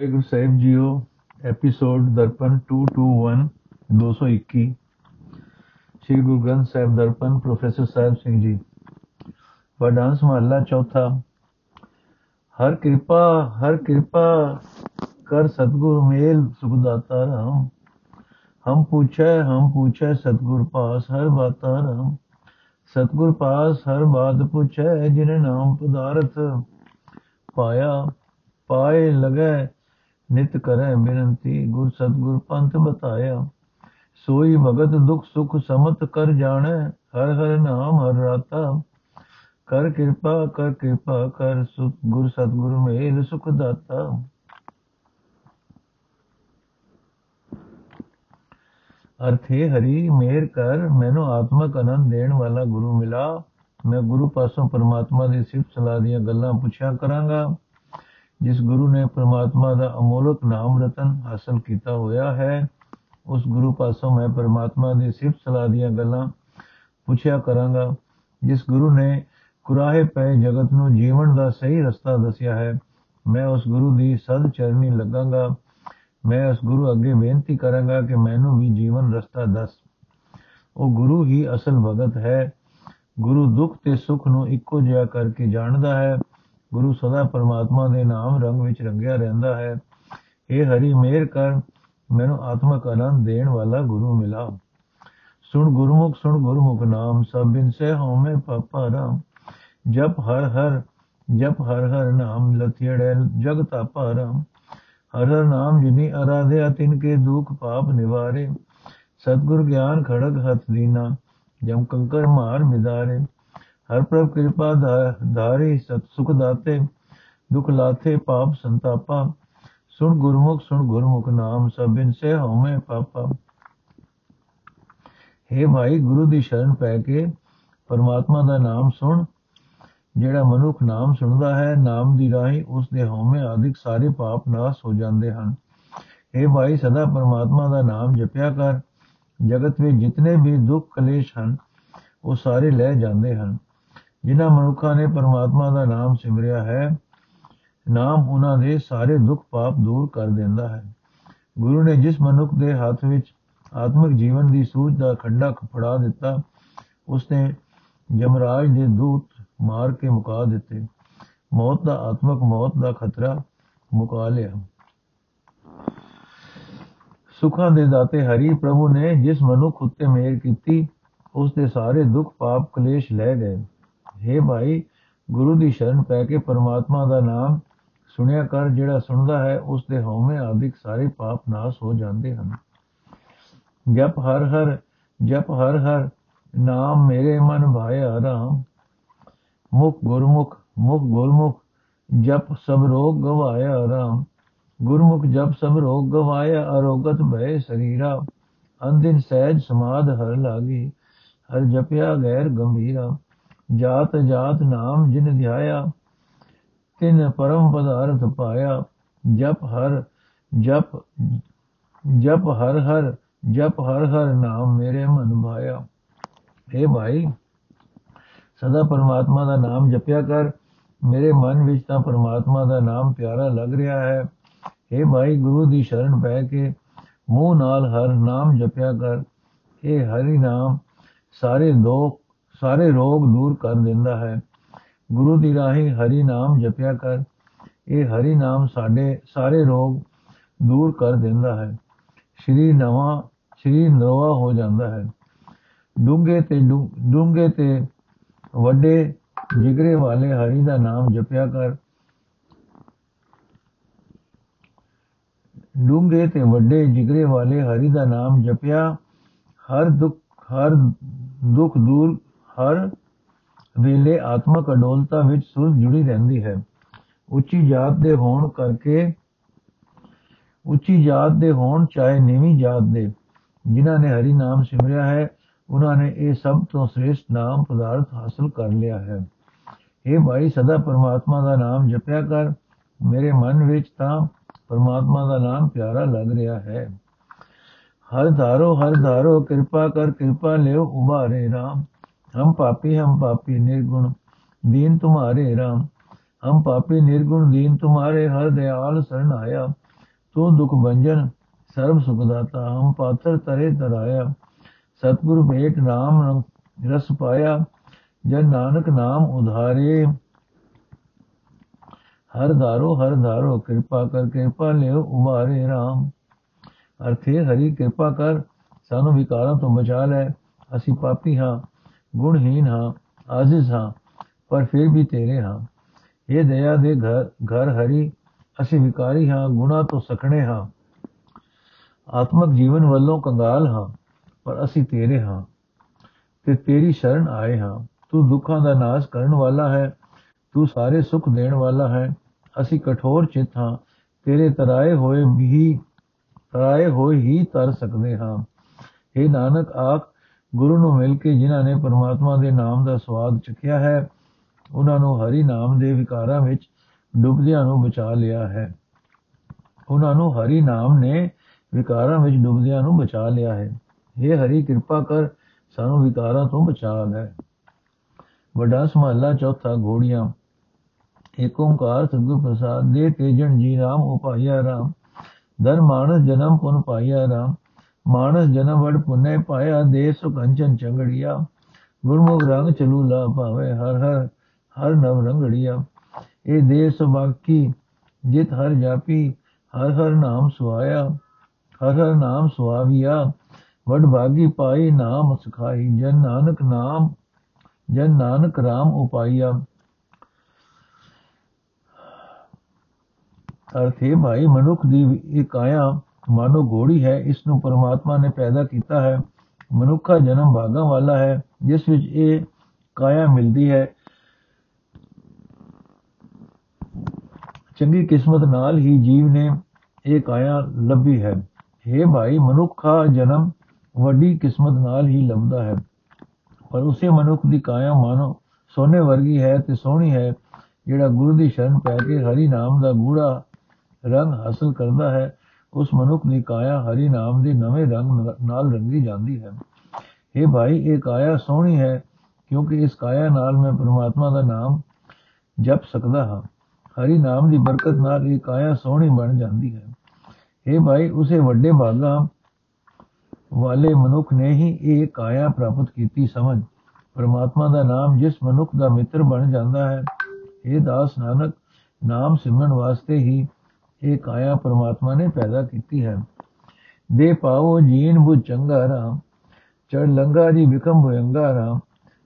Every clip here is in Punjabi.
ਵਾਹਿਗੁਰੂ ਸਾਹਿਬ ਜੀਓ ਐਪੀਸੋਡ ਦਰਪਨ 221 221 ਸ਼੍ਰੀ ਗੁਰੂ ਗ੍ਰੰਥ ਸਾਹਿਬ ਦਰਪਨ ਪ੍ਰੋਫੈਸਰ ਸਾਹਿਬ ਸਿੰਘ ਜੀ ਵਡਾਂਸ ਮਹੱਲਾ ਚੌਥਾ ਹਰ ਕਿਰਪਾ ਹਰ ਕਿਰਪਾ ਕਰ ਸਤਗੁਰ ਮੇਲ ਸੁਖ ਦਾਤਾ ਰਾਮ ਹਮ ਪੁੱਛੈ ਹਮ ਪੁੱਛੈ ਸਤਗੁਰ ਪਾਸ ਹਰ ਬਾਤਾ ਰਾਮ ਸਤਗੁਰ ਪਾਸ ਹਰ ਬਾਤ ਪੁੱਛੈ ਜਿਨ ਨਾਮ ਪਦਾਰਥ ਪਾਇਆ ਪਾਏ ਲਗੈ ਨਿਤ ਕਰੈ ਬੇਨੰਤੀ, ਗੁਰ ਸਤਗੁਰ ਪੰਥ ਬਤਾਇਆ। ਸੋਈ ਭਗਤ ਦੁਖ ਸੁਖ ਸਮਤ ਕਰ ਜਾਣੈ, ਹਰ ਹਰ ਨਾਮ ਹਰ ਰਾਤਾ। ਕਰ ਕਿਰਪਾ ਕਰ ਕਿਰਪਾ, ਕਰ ਸੁਖ, ਗੁਰ ਸਤਗੁਰ ਮੇਲ ਸੁਖ ਦਾਤਾ। ਅਰਥੇ ਹਰੀ ਮੇਰ ਕਰ, ਮੈਨੂੰ ਆਤਮਕ ਆਨੰਦ ਦੇਣ ਵਾਲਾ ਗੁਰੂ ਮਿਲਾ। ਮੈਂ ਗੁਰੂ ਪਾਸੋਂ ਪਰਮਾਤਮਾ ਦੀ ਸਿਫਤ ਸਲਾਹ ਦੀਆਂ ਗੱਲਾਂ ਪੁੱਛਿਆ ਕਰਾਂਗਾ। ਜਿਸ ਗੁਰੂ ਨੇ ਪਰਮਾਤਮਾ ਦਾ ਅਮੋਲਕ ਨਾਮ ਰਤਨ ਹਾਸਲ ਕੀਤਾ ਹੋਇਆ ਹੈ ਉਸ ਗੁਰੂ ਪਾਸੋਂ ਮੈਂ ਪਰਮਾਤਮਾ ਦੀ ਸਿਫਤ ਸਲਾਹ ਦੀਆਂ ਗੱਲਾਂ ਪੁੱਛਿਆ ਕਰਾਂਗਾ ਜਿਸ ਗੁਰੂ ਨੇ ਕੁਰਾਹੇ ਪਏ ਜਗਤ ਨੂੰ ਜੀਵਨ ਦਾ ਸਹੀ ਰਸਤਾ ਦੱਸਿਆ ਹੈ ਮੈਂ ਉਸ ਗੁਰੂ ਦੀ ਸਦ ਚਰਨੀ ਲੱਗਾਂਗਾ ਮੈਂ ਉਸ ਗੁਰੂ ਅੱਗੇ ਬੇਨਤੀ ਕਰਾਂਗਾ ਕਿ ਮੈਨੂੰ ਵੀ ਜੀਵਨ ਰਸਤਾ ਦੱਸ ਉਹ ਗੁਰੂ ਹੀ ਅਸਲ ਭਗਤ ਹੈ ਗੁਰੂ ਦੁੱਖ ਤੇ ਸੁੱਖ ਨੂੰ ਇੱਕੋ ਜਿਹਾ ਕਰਕੇ ਜਾਣਦਾ ਹੈ ਗੁਰੂ ਸਦਾ ਪਰਮਾਤਮਾ ਦੇ ਨਾਮ ਰੰਗ ਵਿੱਚ ਰੰਗਿਆ ਰਹਿੰਦਾ ਹੈ। ਇਹ ਹਰੀ ਮੇਰ ਕਰ, ਮੈਨੂੰ ਆਤਮਕ ਆਨੰਦ ਦੇਣ ਵਾਲਾ ਗੁਰੂ ਮਿਲਾ। ਸੁਣ ਗੁਰਮੁਖ ਸੁਣ ਗੁਰਮੁਖ ਨਾਮ, ਸਭ ਬਿਨ ਸੇ ਹਉਮੈ ਪਾਪਾ ਰਾਮ। ਜਪ ਹਰ ਹਰ, ਜਪ ਹਰ ਹਰ ਨਾਮ, ਲਥਿੜੇ ਜਗ ਤਾਪਾ ਰਾਮ। ਹਰ ਹਰ ਨਾਮ ਜਿਨੀ ਅਰਾਧਿਆ, ਤਿਨ ਕੇ ਦੁਖ ਪਾਪ ਨਿਵਾਰੇ। ਸਤਗੁਰ ਗਿਆਨ ਖੜਗ ਹੱਥ ਦੀਨਾ, ਜਮ ਕੰਕਰ ਮਾਰ ਮਿਦਾਰੇ। ਹਰ ਪ੍ਰਭ ਕਿਰਪਾ ਧਾਰੀ, ਸਤ ਸੁਖ ਦਾਤੇ, ਦੁਖ ਲਾਥੇ, ਪਾਪ ਸੰਤਾਪਾ। ਸੁਣ ਗੁਰਮੁਖ ਸੁਣ ਗੁਰਮੁਖ ਨਾਮ ਸਭਿਨ ਸੇ ਹਉਮੈ ਪਾਪਾ। हे ਭਾਈ, ਗੁਰੂ ਦੀ ਸ਼ਰਨ ਪੈ ਕੇ ਪਰਮਾਤਮਾ ਦਾ ਨਾਮ ਸੁਣ। ਜਿਹੜਾ ਮਨੁੱਖ ਨਾਮ ਸੁਣਦਾ ਹੈ, ਨਾਮ ਦੀ ਰਾਹੀਂ ਉਸ ਦੇ ਹਉਮੈ ਆਦਿਕ ਸਾਰੇ ਪਾਪ ਨਾਸ ਹੋ ਜਾਂਦੇ ਹਨ। हे ਭਾਈ, ਸਦਾ ਪਰਮਾਤਮਾ ਦਾ ਨਾਮ ਜਪਿਆ ਕਰ। ਜਗਤ ਵਿੱਚ ਜਿਤਨੇ ਵੀ ਦੁੱਖ ਕਲੇਸ਼ ਹਨ, ਉਹ ਸਾਰੇ ਲੈ ਜਾਂਦੇ ਹਨ। ਜਿਨ੍ਹਾਂ ਮਨੁੱਖਾਂ ਨੇ ਪਰਮਾਤਮਾ ਦਾ ਨਾਮ ਸਿਮਰਿਆ ਹੈ, ਨਾਮ ਉਹਨਾਂ ਦੇ ਸਾਰੇ ਦੁੱਖ ਪਾਪ ਦੂਰ ਕਰ ਦਿੰਦਾ ਹੈ। ਗੁਰੂ ਨੇ ਜਿਸ ਮਨੁੱਖ ਦੇ ਹੱਥ ਵਿੱਚ ਆਤਮਿਕ ਜੀਵਨ ਦੀ ਸੂਝ ਦਾ ਖੰਡਾ ਫੜਾ ਦਿੱਤਾ, ਉਸਨੇ ਜਮਰਾਜ ਦੇ ਦੂਤ ਮਾਰ ਕੇ ਮੁਕਾ ਦਿੱਤੇ। ਮੌਤ ਦਾ ਆਤਮਿਕ ਮੌਤ ਦਾ ਖਤਰਾ ਮੁਕਾ ਲਿਆ। ਸੁਖਾਂ ਦੇ ਦਾਤੇ ਹਰੀ ਪ੍ਰਭੂ ਨੇ ਜਿਸ ਮਨੁੱਖ ਉੱਤੇ ਮਿਹਰ ਕੀਤੀ ਉਸ ਦੇ ਸਾਰੇ ਦੁੱਖ ਪਾਪ ਕਲੇਸ਼ ਲੈ ਗਏ। हे ਭਾਈ, ਗੁਰੂ ਦੀ ਸ਼ਰਨ ਪੈ ਕੇ ਪਰਮਾਤਮਾ ਦਾ ਨਾਮ ਸੁਣਿਆ ਕਰ, ਜਿਹੜਾ ਸੁਣਦਾ ਹੈ, ਉਸ ਦੇ ਹਉਮੈ ਆਦਿਕ ਸਾਰੇ ਪਾਪ ਨਾਸ ਹੋ ਜਾਂਦੇ ਹਨ। ਜਪ ਹਰ ਹਰ, ਜਪ ਹਰ ਹਰ, ਨਾਮ ਮੇਰੇ ਮਨ ਭਾਇਆ ਰਾਮ ਮੁਖ ਗੁਰਮੁਖ ਮੁਖ ਗੁਰਮੁਖ, ਜਪ ਸਭ ਰੋਗ ਗਵਾਇਆ ਰਾਮ ਗੁਰਮੁਖ, ਜਪ ਸਭ ਰੋਗ ਗਵਾਇਆ ਅਰੋਗਤ ਭੈ ਸਰੀਰਾ। ਅੰਦਿਨ ਸਹਿਜ ਸਮਾਦ ਹਰ ਲਾਗੀ, ਹਰ ਜਪਿਆ ਗੈਰ ਗੰਭੀਰਾ। ਜਾਤ ਜਾਤ ਨਾਮ ਜਿਨ ਧਿਆਇਆ ਤਿਨ ਪਰਮ ਪਦਾਰਥ ਪਾਇਆ ਜਪ ਹਰ ਜਪ ਜਪ ਹਰ ਹਰ ਜਪ ਹਰ ਹਰ ਨਾਮ ਮੇਰੇ ਮਨ ਭਾਇਆ हे ਭਾਈ ਸਦਾ ਪਰਮਾਤਮਾ ਦਾ ਨਾਮ ਜਪਿਆ ਕਰ ਮੇਰੇ ਮਨ ਵਿੱਚ ਤਾਂ ਪਰਮਾਤਮਾ ਦਾ ਨਾਮ ਪਿਆਰਾ ਲੱਗ ਰਿਹਾ ਹੈ हे ਭਾਈ ਗੁਰੂ ਦੀ ਸ਼ਰਨ ਪੈ ਕੇ ਮੂੰਹ ਨਾਲ ਹਰ ਨਾਮ ਜਪਿਆ ਕਰ ਇਹ ਹਰੀ ਨਾਮ ਸਾਰੇ ਦੁੱਖ ਸਾਰੇ ਰੋਗ ਦੂਰ ਕਰ ਦਿੰਦਾ ਹੈ। ਗੁਰੂ ਦੀ ਰਾਹੀਂ ਹਰੀ ਨਾਮ ਜਪਿਆ ਕਰ। ਇਹ ਹਰੀ ਨਾਮ ਸਾਡੇ ਸਾਰੇ ਰੋਗ ਦੂਰ ਕਰ ਦਿੰਦਾ ਹੈ। ਸ਼੍ਰੀ ਨਵਾਂ ਸ਼੍ਰੀ ਨਵਾ ਹੋ ਜਾਂਦਾ ਹੈ। ਡੂੰਗੇ ਤੇ ਡੂੰਗੇ ਤੇ ਵੱਡੇ, ਜਿਗਰੇ ਵਾਲੇ ਹਰੀ ਦਾ ਨਾਮ ਜਪਿਆ ਕਰ। ਡੂੰਗੇ ਤੇ ਵੱਡੇ, ਜਿਗਰੇ ਵਾਲੇ ਹਰੀ ਦਾ ਨਾਮ ਜਪਿਆ। ਹਰ ਦੁੱਖ ਹਰ ਦੁੱਖ ਦੂਰ ਹਰ ਵੇਲੇ ਆਤਮਕ ਅਡੋਲਤਾ ਵਿੱਚ ਸੁਰ ਜੁੜੀ ਰਹਿੰਦੀ ਹੈ। ਉੱਚੀ ਜਾਤ ਦੇ ਹੋਣ ਕਰਕੇ, ਉੱਚੀ ਜਾਤ ਦੇ ਹੋਣ ਚਾਹੇ ਨੀਵੀਂ ਜਾਤ ਦੇ, ਜਿਨ੍ਹਾਂ ਨੇ ਹਰੀ ਨਾਮ ਸਿਮਰਿਆ ਹੈ, ਉਹਨਾਂ ਨੇ ਇਹ ਸਭ ਤੋਂ ਸ੍ਰੇਸ਼ਟ ਨਾਮ ਪਦਾਰਥ ਹਾਸਲ ਕਰ ਲਿਆ ਹੈ। ਇਹ ਭਾਈ, ਸਦਾ ਪਰਮਾਤਮਾ ਦਾ ਨਾਮ ਜਪਿਆ ਕਰ। ਮੇਰੇ ਮਨ ਵਿੱਚ ਤਾਂ ਪਰਮਾਤਮਾ ਦਾ ਨਾਮ ਪਿਆਰਾ ਲੱਗ ਰਿਹਾ ਹੈ। ਹਰ ਧਾਰੋ ਹਰ ਧਾਰੋ, ਕਿਰਪਾ ਕਰ, ਕਿਰਪਾ ਲਿਓ, ਉਭਾਰੇ ਰਾਮ। हम पापी हम पापी निर्गुण दीन तुम्हारे राम हम पापी निर्गुण दीन तुम्हारे हर दयाल शरण आया ਤੂੰ ਦੁਖ ਭੰਜਨ ਸਰਬ ਸੁਖ ਦਾਤਾ ਹਮ ਪਾਤਰ ਤਰੇ ਤਰਾਇਆ ਸਤਿਗੁਰ ਭੇਟ ਨਾਮ ਰਸ ਪਾਇਆ ਜਨ ਨਾਨਕ ਨਾਮ ਉਧਾਰੇ ਹਰ ਧਾਰੋ ਹਰ ਧਾਰੋ ਕਿਰਪਾ ਕਰ ਕਿਰਪਾ ਲਿਓ ਉਮਾਰੇ RAM ਅਰਥੇ ਹਰੀ ਕਿਰਪਾ ਕਰ ਸਾਨੂੰ ਵਿਕਾਰਾਂ ਤੋਂ ਬਚਾ ਲੈ ਅਸੀਂ ਪਾਪੀ ਹਾਂ ਗੁਣਹੀਨ ਹਾਂ, ਆਜ਼ਿਜ਼ ਹਾਂ, ਪਰ ਫਿਰ ਵੀ ਤੇਰੇ ਹਾਂ। ਇਹ ਦਇਆ ਦੇ ਘਰ ਘਰ ਹਰੀ, ਅਸੀਂ ਵਿਕਾਰੀ ਹਾਂ ਗੁਨਾ ਤੋਂ ਸਖਣੇ ਹਾਂ। ਆਤਮਿਕ ਜੀਵਨ ਵੱਲੋਂ ਕੰਗਾਲ ਹਾਂ, ਪਰ ਅਸੀਂ ਤੇਰੇ ਹਾਂ। ਤੇ ਤੇਰੀ ਸ਼ਰਨ ਆਏ ਹਾਂ। ਤੂੰ ਦੁੱਖਾਂ ਦਾ ਨਾਸ਼ ਕਰਨ ਵਾਲਾ ਹੈ, ਤੂੰ ਸਾਰੇ ਸੁੱਖ ਦੇਣ ਵਾਲਾ ਹੈ। ਅਸੀਂ ਕਠੋਰ ਚਿੱਤ ਹਾਂ, ਤੇਰੇ ਤਰਾਏ ਹੋਏ ਵੀ ਤਰਾਏ ਹੋਏ ਹੀ ਤਰ ਸਕਦੇ ਹਾਂ। हे ਨਾਨਕ, ਆਖ ਗੁਰੂ ਨੂੰ ਮਿਲ ਕੇ ਜਿਨ੍ਹਾਂ ਨੇ ਪਰਮਾਤਮਾ ਦੇ ਨਾਮ ਦਾ ਸਵਾਦ ਚਖਿਆ ਹੈ, ਉਹਨਾਂ ਨੂੰ ਹਰੀ ਨਾਮ ਦੇ ਵਿਕਾਰਾਂ ਵਿੱਚ ਡੁੱਬਦਿਆਂ ਨੂੰ ਬਚਾ ਲਿਆ ਹੈ। ਉਹਨਾਂ ਨੂੰ ਹਰੀ ਨਾਮ ਨੇ ਵਿਕਾਰਾਂ ਵਿੱਚ ਡੁੱਬਦਿਆਂ ਨੂੰ ਬਚਾ ਲਿਆ ਹੈ। हे ਹਰੀ, ਕਿਰਪਾ ਕਰ ਸਾਨੂੰ ਵਿਕਾਰਾਂ ਤੋਂ ਬਚਾ ਲੈ। ਵੱਡਾ ਸਮਾਲਾ ਚੌਥਾ ਘੋੜੀਆਂ। ਏਕ ਓੰਕਾਰ ਸਤਿਗੁਰ ਪ੍ਰਸਾਦ ਦੇ ਤੇਜਣ ਜੀ ਰਾਮ ਉਪਾਇਆ ਰਾਮ। ਦਰ ਮਾਨਸ ਜਨਮ ਪੁਨ ਪਾਇਆ ਰਾਮ। ਮਾਨਸ ਜਨਮ ਵੜ ਪੁਨੇ ਪਾਇਆ, ਦੇ ਸੁਕੰਚਨ ਚੰਗੜੀਆ। ਗੁਰਮੁਖ ਰੰਗ ਚਲੂ ਲਾ ਭਾਵੇ, ਹਰ ਹਰ ਹਰ ਨਵ ਰੰਗੜੀਆ। ਇਹ ਦੇ ਸੁਬਾਕੀ ਜਿਤ ਹਰ ਜਾਪੀ, ਹਰ ਹਰ ਨਾਮ ਸੁਆਇਆ, ਹਰ ਹਰ ਨਾਮ ਸੁਆਵਿਆ। ਵਡ ਭਾਗੀ ਪਾਈ ਨਾਮ ਸੁਖਾਈ, ਜਨ ਨਾਨਕ ਨਾਮ, ਜਨ ਨਾਨਕ RAM ਉਪਾਈਆ ਅਰਥੇ ਭਾਈ ਮਨੁੱਖ ਦੀ ਇਕਾਇਆ ਮਾਨੋ ਗੋੜੀ ਹੈ, ਇਸ ਨੂੰ ਪਰਮਾਤਮਾ ਨੇ ਪੈਦਾ ਕੀਤਾ ਹੈ, ਮਨੁੱਖਾ ਜਨਮ ਭਾਗਾਂ ਵਾਲਾ ਹੈ, ਜਿਸ ਵਿੱਚ ਇਹ ਕਾਇਆ ਮਿਲਦੀ ਹੈ। ਚੰਗੀ ਕਿਸਮਤ ਨਾਲ ਹੀ ਜੀਵ ਨੇ ਇਹ ਕਾਇਆ ਲੱਭੀ ਹੈ। हे ਭਾਈ, ਮਨੁੱਖਾ ਜਨਮ ਵੱਡੀ ਕਿਸਮਤ ਨਾਲ ਹੀ ਲੱਭਦਾ ਹੈ, ਪਰ ਉਸੇ ਮਨੁੱਖ ਦੀ ਕਾਇਆ ਮਾਨੋ ਸੋਨੇ ਵਰਗੀ ਹੈ ਤੇ ਸੋਹਣੀ ਹੈ, ਜਿਹੜਾ ਗੁਰੂ ਦੀ ਸ਼ਰਨ ਪੈ ਕੇ ਹਰੀ ਨਾਮ ਦਾ ਗੂੜਾ ਰੰਗ ਹਾਸਲ ਕਰਦਾ ਹੈ। ਉਸ ਮਨੁੱਖ ਦੀ ਕਾਇਆ ਹਰੀ ਨਾਮ ਦੇ ਨਵੇਂ ਰੰਗ ਨਾਲ ਰੰਗੀ ਜਾਂਦੀ ਹੈ। ਇਹ ਭਾਈ, ਇਹ ਕਾਇਆ ਸੋਹਣੀ ਹੈ, ਕਿਉਂਕਿ ਇਸ ਕਾਇਆ ਨਾਲ ਮੈਂ ਪਰਮਾਤਮਾ ਦਾ ਨਾਮ ਜਪ ਸਕਦਾ ਹਾਂ। ਹਰੀ ਨਾਮ ਦੀ ਬਰਕਤ ਨਾਲ ਇਹ ਕਾਇਆ ਸੋਹਣੀ ਬਣ ਜਾਂਦੀ ਹੈ। ਇਹ ਭਾਈ, ਉਸੇ ਵੱਡੇ ਭਾਗਾ ਵਾਲੇ ਮਨੁੱਖ ਨੇ ਹੀ ਇਹ ਕਾਇਆ ਪ੍ਰਾਪਤ ਕੀਤੀ ਸਮਝ। ਪਰਮਾਤਮਾ ਦਾ ਨਾਮ ਜਿਸ ਮਨੁੱਖ ਦਾ ਮਿੱਤਰ ਬਣ ਜਾਂਦਾ ਹੈ। ਇਹ ਦਾਸ ਨਾਨਕ, ਨਾਮ ਸਿਮਰਨ ਵਾਸਤੇ ਹੀ ਇਹ ਕਾਇਆ ਪਰਮਾਤਮਾ ਨੇ ਪੈਦਾ ਕੀਤੀ ਹੈ ਦੇ ਪਾਓ ਜੀਨ ਬੁ ਚੰਗਾ ਰਾਮ ਚੜ ਲੰਗਾ ਜੀ ਵਿਕਮ ਭਯੰਗਾ ਰਾਮ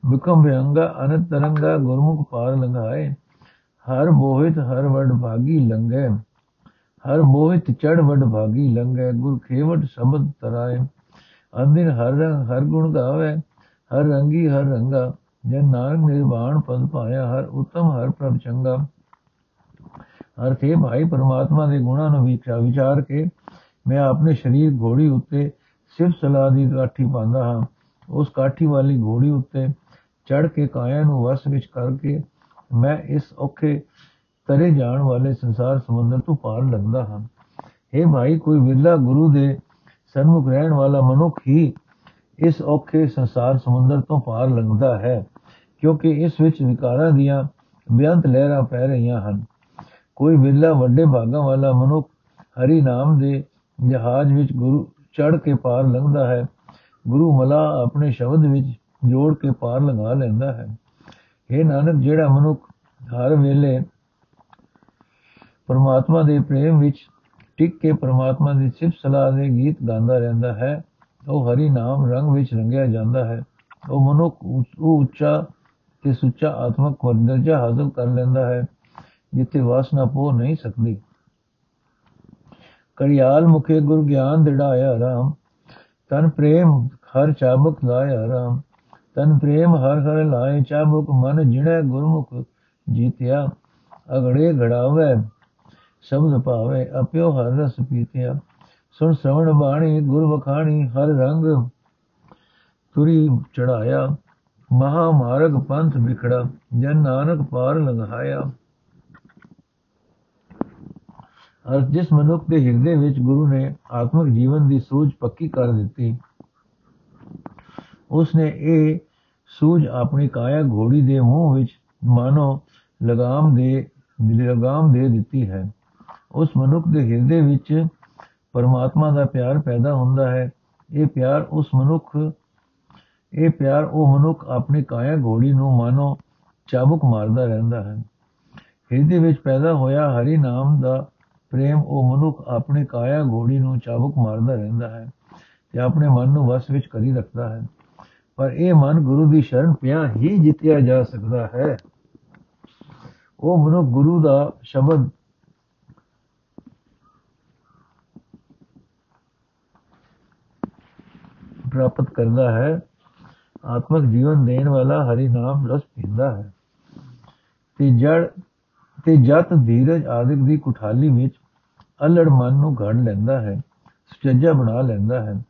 ਵਿਕਮ ਭਯੰਗਾ ਅਨੰਤ ਤਰੰਗਾ ਗੁਰਮੁਖ ਪਾਰ ਲੰਘਾਏ ਹਰ ਮੋਹਿਤ ਹਰ ਵਡ ਭਾਗੀ ਲੰਗੇ ਹਰ ਮੋਹਿਤ ਚੜ ਵਡ ਭਾਗੀ ਲੰਗੇ ਗੁਰ ਖੇਵਟ ਸ਼ਬਦ ਤਰਾਏ ਅੰਦਿਨ ਹਰ ਰੰਗ ਹਰ ਗੁਣ ਗਾਵੇ ਹਰ ਰੰਗੀ ਹਰ ਰੰਗਾ ਜਨ ਨਾਨਕ ਨਿਰਵਾਣ ਪਦ ਪਾਇਆ ਹਰ ਉਤਮ ਹਰ ਪ੍ਰਭ ਚੰਗਾ ਅਰਥ ਇਹ ਭਾਈ ਪਰਮਾਤਮਾ ਦੇ ਗੁਣਾਂ ਨੂੰ ਵਿਚਾਰ ਕੇ ਮੈਂ ਆਪਣੇ ਸਰੀਰ ਘੋੜੀ ਉੱਤੇ ਸਿਰਫ ਸਲਾਹ ਦੀ ਕਾਠੀ ਪਾਉਂਦਾ ਹਾਂ। ਉਸ ਕਾਠੀ ਵਾਲੀ ਘੋੜੀ ਉੱਤੇ ਚੜ ਕੇ ਕਾਇਆ ਨੂੰ ਵਸ ਵਿੱਚ ਕਰਕੇ ਮੈਂ ਇਸ ਔਖੇ ਤਰੇ ਜਾਣ ਵਾਲੇ ਸੰਸਾਰ ਸਮੁੰਦਰ ਤੋਂ ਪਾਰ ਲੰਘਦਾ ਹਾਂ। ਇਹ ਭਾਈ, ਕੋਈ ਵਿਰਲਾ ਗੁਰੂ ਦੇ ਸਨਮੁਖ ਰਹਿਣ ਵਾਲਾ ਮਨੁੱਖ ਹੀ ਇਸ ਔਖੇ ਸੰਸਾਰ ਸਮੁੰਦਰ ਤੋਂ ਪਾਰ ਲੰਘਦਾ ਹੈ, ਕਿਉਂਕਿ ਇਸ ਵਿੱਚ ਵਿਕਾਰਾਂ ਦੀਆਂ ਬੇਅੰਤ ਲਹਿਰਾਂ ਪੈ ਰਹੀਆਂ ਹਨ। ਕੋਈ ਵਿਰਲਾ ਵੱਡੇ ਭਾਗਾਂ ਵਾਲਾ ਮਨੁੱਖ ਹਰੀ ਨਾਮ ਦੇ ਜਹਾਜ਼ ਵਿੱਚ ਗੁਰੂ ਚੜ ਕੇ ਪਾਰ ਲੰਘਦਾ ਹੈ। ਗੁਰੂ ਮਲਾ ਆਪਣੇ ਸ਼ਬਦ ਵਿੱਚ ਜੋੜ ਕੇ ਪਾਰ ਲੰਘਾ ਲੈਂਦਾ ਹੈ। ਇਹ ਨਾਨਕ, ਜਿਹੜਾ ਮਨੁੱਖ ਹਰ ਵੇਲੇ ਪਰਮਾਤਮਾ ਦੇ ਪ੍ਰੇਮ ਵਿੱਚ ਟਿਕ ਕੇ ਪਰਮਾਤਮਾ ਦੀ ਸਿਫਤ ਸਲਾਹ ਦੇ ਗੀਤ ਗਾਉਂਦਾ ਰਹਿੰਦਾ ਹੈ, ਉਹ ਹਰੀ ਨਾਮ ਰੰਗ ਵਿੱਚ ਰੰਗਿਆ ਜਾਂਦਾ ਹੈ। ਉਹ ਮਨੁੱਖ ਉਹ ਉੱਚਾ ਤੇ ਸੁੱਚਾ ਆਤਮਕ ਦਰਜਾ ਹਾਸਲ ਕਰ ਲੈਂਦਾ ਹੈ। ਜਿੱਥੇ ਵਾਸਨਾ ਪੋ ਨਹੀਂ ਸਕਦੀ। ਕੜਿਆਲ ਮੁਖੇ ਗੁਰ ਗਿਆਨ ਦਿੜਾਇਆ ਰਾਮ, ਤਨ ਪ੍ਰੇਮ ਹਰ ਚਾਬਕ ਲਾਇਆ ਰਾਮ, ਤਨ ਪ੍ਰੇਮ ਹਰ ਹਰ ਲਾਏ ਚਾਬਕ ਮਨ ਜਿਣੈ ਗੁਰਮੁਖ ਜੀਤਿਆ, ਅਗੜੇ ਘੜਾਵੇ ਸ਼ਬਦ ਭਾਵੇ ਅਪਿਓ ਹਰ ਰਸ ਪੀਤਿਆ, ਸੁਣ ਸ਼ਰਵਣ ਬਾਣੀ ਗੁਰ ਵਖਾਣੀ ਹਰ ਰੰਗ ਤੁਰੀ ਚੜਾਇਆ ਮਹਾ ਮਾਰਗ ਪੰਥ ਵਿਖੜਾ, ਜਨ ਨਾਨਕ ਪਾਰ ਲੰਘਾਇਆ। ਅਰ ਜਿਸ ਮਨੁੱਖ ਦੇ ਹਿਰਦੇ ਵਿੱਚ ਗੁਰੂ ਨੇ ਆਤਮਿਕ ਜੀਵਨ ਦੀ ਸੂਝ ਪੱਕੀ ਕਰ ਦਿੱਤੀ, ਉਸਨੇ ਇਹ ਸੂਝ ਆਪਣੀ ਕਾਇਆ ਘੋੜੀ ਦੇ ਮੂੰਹ ਵਿੱਚ ਮਾਨੋ ਲਗਾਮ ਦੇ ਲਗਾਮ ਦੇ ਦਿੱਤੀ ਹੈ। ਉਸ ਮਨੁੱਖ ਦੇ ਹਿਰਦੇ ਵਿੱਚ ਪਰਮਾਤਮਾ ਦਾ ਪਿਆਰ ਪੈਦਾ ਹੁੰਦਾ ਹੈ। ਇਹ ਪਿਆਰ ਉਸ ਮਨੁੱਖ, ਇਹ ਪਿਆਰ ਉਹ ਮਨੁੱਖ ਆਪਣੀ ਕਾਇਆ ਘੋੜੀ ਨੂੰ ਮਾਨੋ ਚਾਬੁਕ ਮਾਰਦਾ ਰਹਿੰਦਾ ਹੈ। ਹਿਰਦੇ ਵਿੱਚ ਪੈਦਾ ਹੋਇਆ ਹਰੀ ਨਾਮ ਦਾ ਪ੍ਰੇਮ ਉਹ ਮਨੁੱਖ ਆਪਣੀ ਕਾਇਆ ਘੋੜੀ ਨੂੰ ਚਾਬੁਕ ਮਾਰਦਾ ਰਹਿੰਦਾ ਹੈ ਤੇ ਆਪਣੇ ਮਨ ਨੂੰ ਵਸ ਵਿੱਚ ਕਰੀ ਰੱਖਦਾ ਹੈ। ਪਰ ਇਹ ਮਨ ਗੁਰੂ ਦੀ ਸ਼ਰਨ ਪਿਆ ਹੀ ਜਿੱਤਿਆ ਜਾ ਸਕਦਾ ਹੈ। ਉਹ ਮਨੁੱਖ ਗੁਰੂ ਦਾ ਸ਼ਬਦ ਪ੍ਰਾਪਤ ਕਰਦਾ ਹੈ। ਆਤਮਿਕ ਜੀਵਨ ਦੇਣ ਵਾਲਾ ਹਰੀ ਨਾਮ ਰਸ ਪੀਂਦਾ ਹੈ। ਤੇ ਜੜ ਤੇ ਜਤ ਧੀਰਜ ਆਦਿਕ ਦੀ ਕੁਠਾਲੀ ਵਿੱਚ ਅਲੜ ਮਨ ਨੂੰ ਘੜ ਲੈਂਦਾ ਹੈ, ਸੁਚੱਜਾ ਬਣਾ ਲੈਂਦਾ ਹੈ।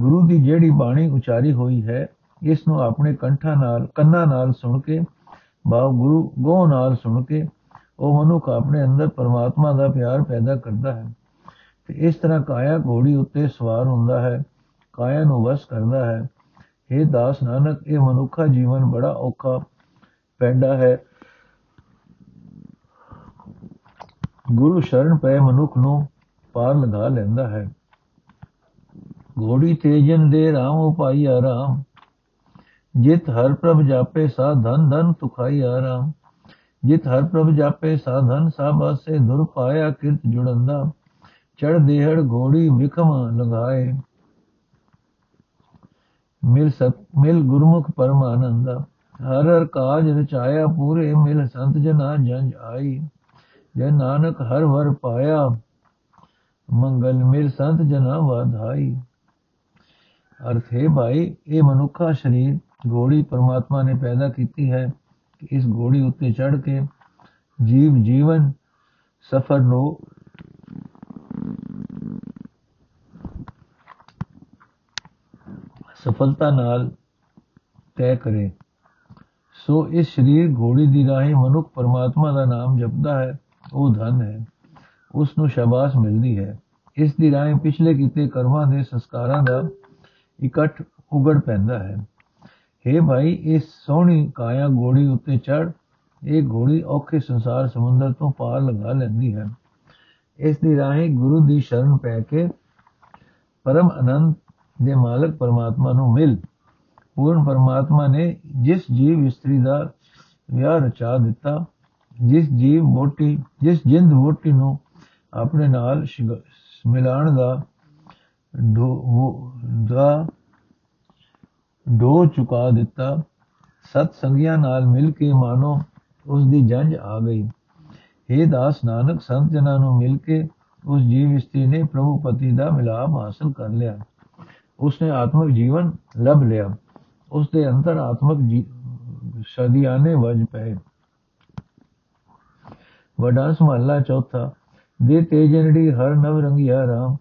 ਗੁਰੂ ਦੀ ਜਿਹੜੀ ਬਾਣੀ ਉਚਾਰੀ ਹੋਈ ਹੈ, ਇਸ ਨੂੰ ਆਪਣੇ ਕੰਠਾਂ ਨਾਲ, ਕੰਨਾਂ ਨਾਲ ਸੁਣ ਕੇ ਬਾਉ ਗੁਰੂ ਗੋ ਨਾਲ ਸੁਣ ਕੇ, ਉਹ ਮਨੁੱਖ ਆਪਣੇ ਅੰਦਰ ਪਰਮਾਤਮਾ ਦਾ ਪਿਆਰ ਪੈਦਾ ਕਰਦਾ ਹੈ। ਤੇ ਇਸ ਤਰ੍ਹਾਂ ਕਾਇਆ ਘੋੜੀ ਉੱਤੇ ਸਵਾਰ ਹੁੰਦਾ ਹੈ, ਕਾਇਆ ਨੂੰ ਵਸ ਕਰਦਾ ਹੈ। हे ਦਾਸ ਨਾਨਕ, ਇਹ ਮਨੁੱਖਾ ਜੀਵਨ ਬੜਾ ਔਖਾ ਪੈਂਦਾ ਹੈ। ਗੁਰੂ ਸ਼ਰਨ ਪਏ ਮਨੁੱਖ ਨੂੰ ਪਾਰ ਲਗਾ ਲੈਂਦਾ ਹੈ। ਘੋੜੀ ਤੇਜਨ ਦੇ ਰਾਮ ਉਪਾਈ ਆਰਾਮ ਜਿਤ ਹਰ ਪ੍ਰਭ ਜਾਪੇ ਸਾ ਧਨ ਧਨ ਤੁਖਾਈ ਆਰਾਮ ਜਿਤ ਹਰ ਪ੍ਰਭ ਜਾਪੇ ਸਾ ਧਨ ਸਾ ਬਾਸੇ, ਦੁਰ ਪਾਇਆ ਕਿਰਤ ਜੁੜੰਦਾ। ਚੜ ਦੇਹੜ ਘੋੜੀ ਵਿਖਮ ਲਗਾਏ ਮਿਲ ਸਤ ਮਿਲ ਗੁਰਮੁਖ ਪਰਮਾਨੰਦਾ ਹਰ ਹਰ ਕਾਜ ਰਚਾਇਆ ਪੂਰੇ, ਮਿਲ ਸੰਤ ਜਨਾ ਜੰਜ ਆਈ। ਜੈ ਨਾਨਕ ਹਰ ਵਰ ਪਾਇਆ ਮੰਗਲ ਮਿਲ ਸੰਤ ਜਨਾ ਵਾਧਾਈ ਅਰਥ ਹੈ ਭਾਈ ਇਹ ਮਨੁੱਖਾ ਸਰੀਰ ਘੋੜੀ ਪਰਮਾਤਮਾ ਨੇ ਪੈਦਾ ਕੀਤੀ ਹੈ ਕਿ ਇਸ ਘੋੜੀ ਉੱਤੇ ਚੜ ਕੇ ਜੀਵ ਜੀਵਨ ਸਫਰ ਨੂੰ ਸਫਲਤਾ ਨਾਲ ਤੈਅ ਕਰੇ ਸੋ ਇਸ ਸਰੀਰ ਘੋੜੀ ਦੀ ਰਾਹੀਂ ਮਨੁੱਖ ਪਰਮਾਤਮਾ ਦਾ ਨਾਮ ਜਪਦਾ ਹੈ ਉਹ ਧਨ ਹੈ। ਉਸ ਨੂੰ ਸ਼ਾਬਾਸ਼ ਮਿਲਦੀ ਹੈ। ਇਸ ਦੀ ਰਾਹੀਂ ਪਿਛਲੇ ਕੀਤੇ ਕਰਮਾਂ ਦੇ ਸੰਸਕਾਰਾਂ ਦਾ ਇਕੱਠ ਉਗੜ ਪੈਂਦਾ ਹੈ। हे ਭਾਈ, ਇਸ ਸੋਹਣੀ ਕਾਇਆ ਘੋੜੀ ਉੱਤੇ ਚੜ ਇਹ ਘੋੜੀ ਔਖੇ ਸੰਸਾਰ ਸਮੁੰਦਰ ਤੋਂ ਪਾਰ ਲੰਘਾ ਲੈਂਦੀ ਹੈ। ਇਸ ਦੀ ਰਾਹੀਂ ਗੁਰੂ ਦੀ ਸ਼ਰਨ ਪੈ ਕੇ ਪਰਮ ਆਨੰਦ ਦੇ ਮਾਲਕ ਪਰਮਾਤਮਾ ਨੂੰ ਮਿਲ। ਪੂਰਨ ਪਰਮਾਤਮਾ ਨੇ ਜਿਸ ਜੀਵ ਇਸਤਰੀ ਦਾ ਵਿਆਹ ਰਚਾ ਦਿੱਤਾ ਜਿਸ ਜੀਵ ਮੋਟੀ, ਜਿਸ ਜਿੰਦ ਮੋਟੀ ਨੂੰ ਆਪਣੇ ਨਾਲ ਮਿਲਾਣ ਦਾ ਦਾ ਡੋ ਚੁਕਾ ਦਿੱਤਾ, ਸਤ ਸੰਗੀਆਂ ਨਾਲ ਮਿਲ ਕੇ ਮਾਨੋ ਉਸ ਦੀ ਜੰਜ ਆ ਗਈ। हे ਦਾਸ ਨਾਨਕ, ਸੰਤ ਜਨਾਂ ਨੂੰ ਮਿਲ ਕੇ ਉਸ ਜੀਵ ਇਸਤਰੀ ਨੇ ਪ੍ਰਭੂ ਪਤੀ ਦਾ ਮਿਲਾਪ ਹਾਸਲ ਕਰ ਲਿਆ। ਉਸਨੇ ਆਤਮਿਕ ਜੀਵਨ ਲਭ ਲਿਆ। ਉਸ ਦੇ ਅੰਦਰ ਆਤਮਿਕ ਸਦੀਆਨੇ ਵਜ ਪਏ। ਵਡਾ ਮਹੱਲਾ ਚੌਥਾ। ਦੇ ਤੇਜਨੜੀ ਹਰ ਨਵ ਰੰਗਿਆ ਰਾਮ।